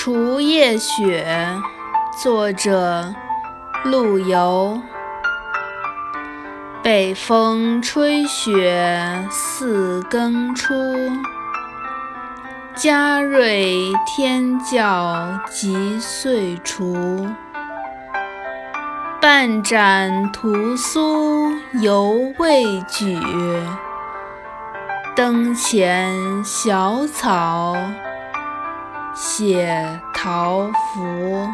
除夜雪，作者陆游。北风吹雪四更初，嘉瑞天教即岁除。半盏屠苏犹未举，灯前小草写桃符。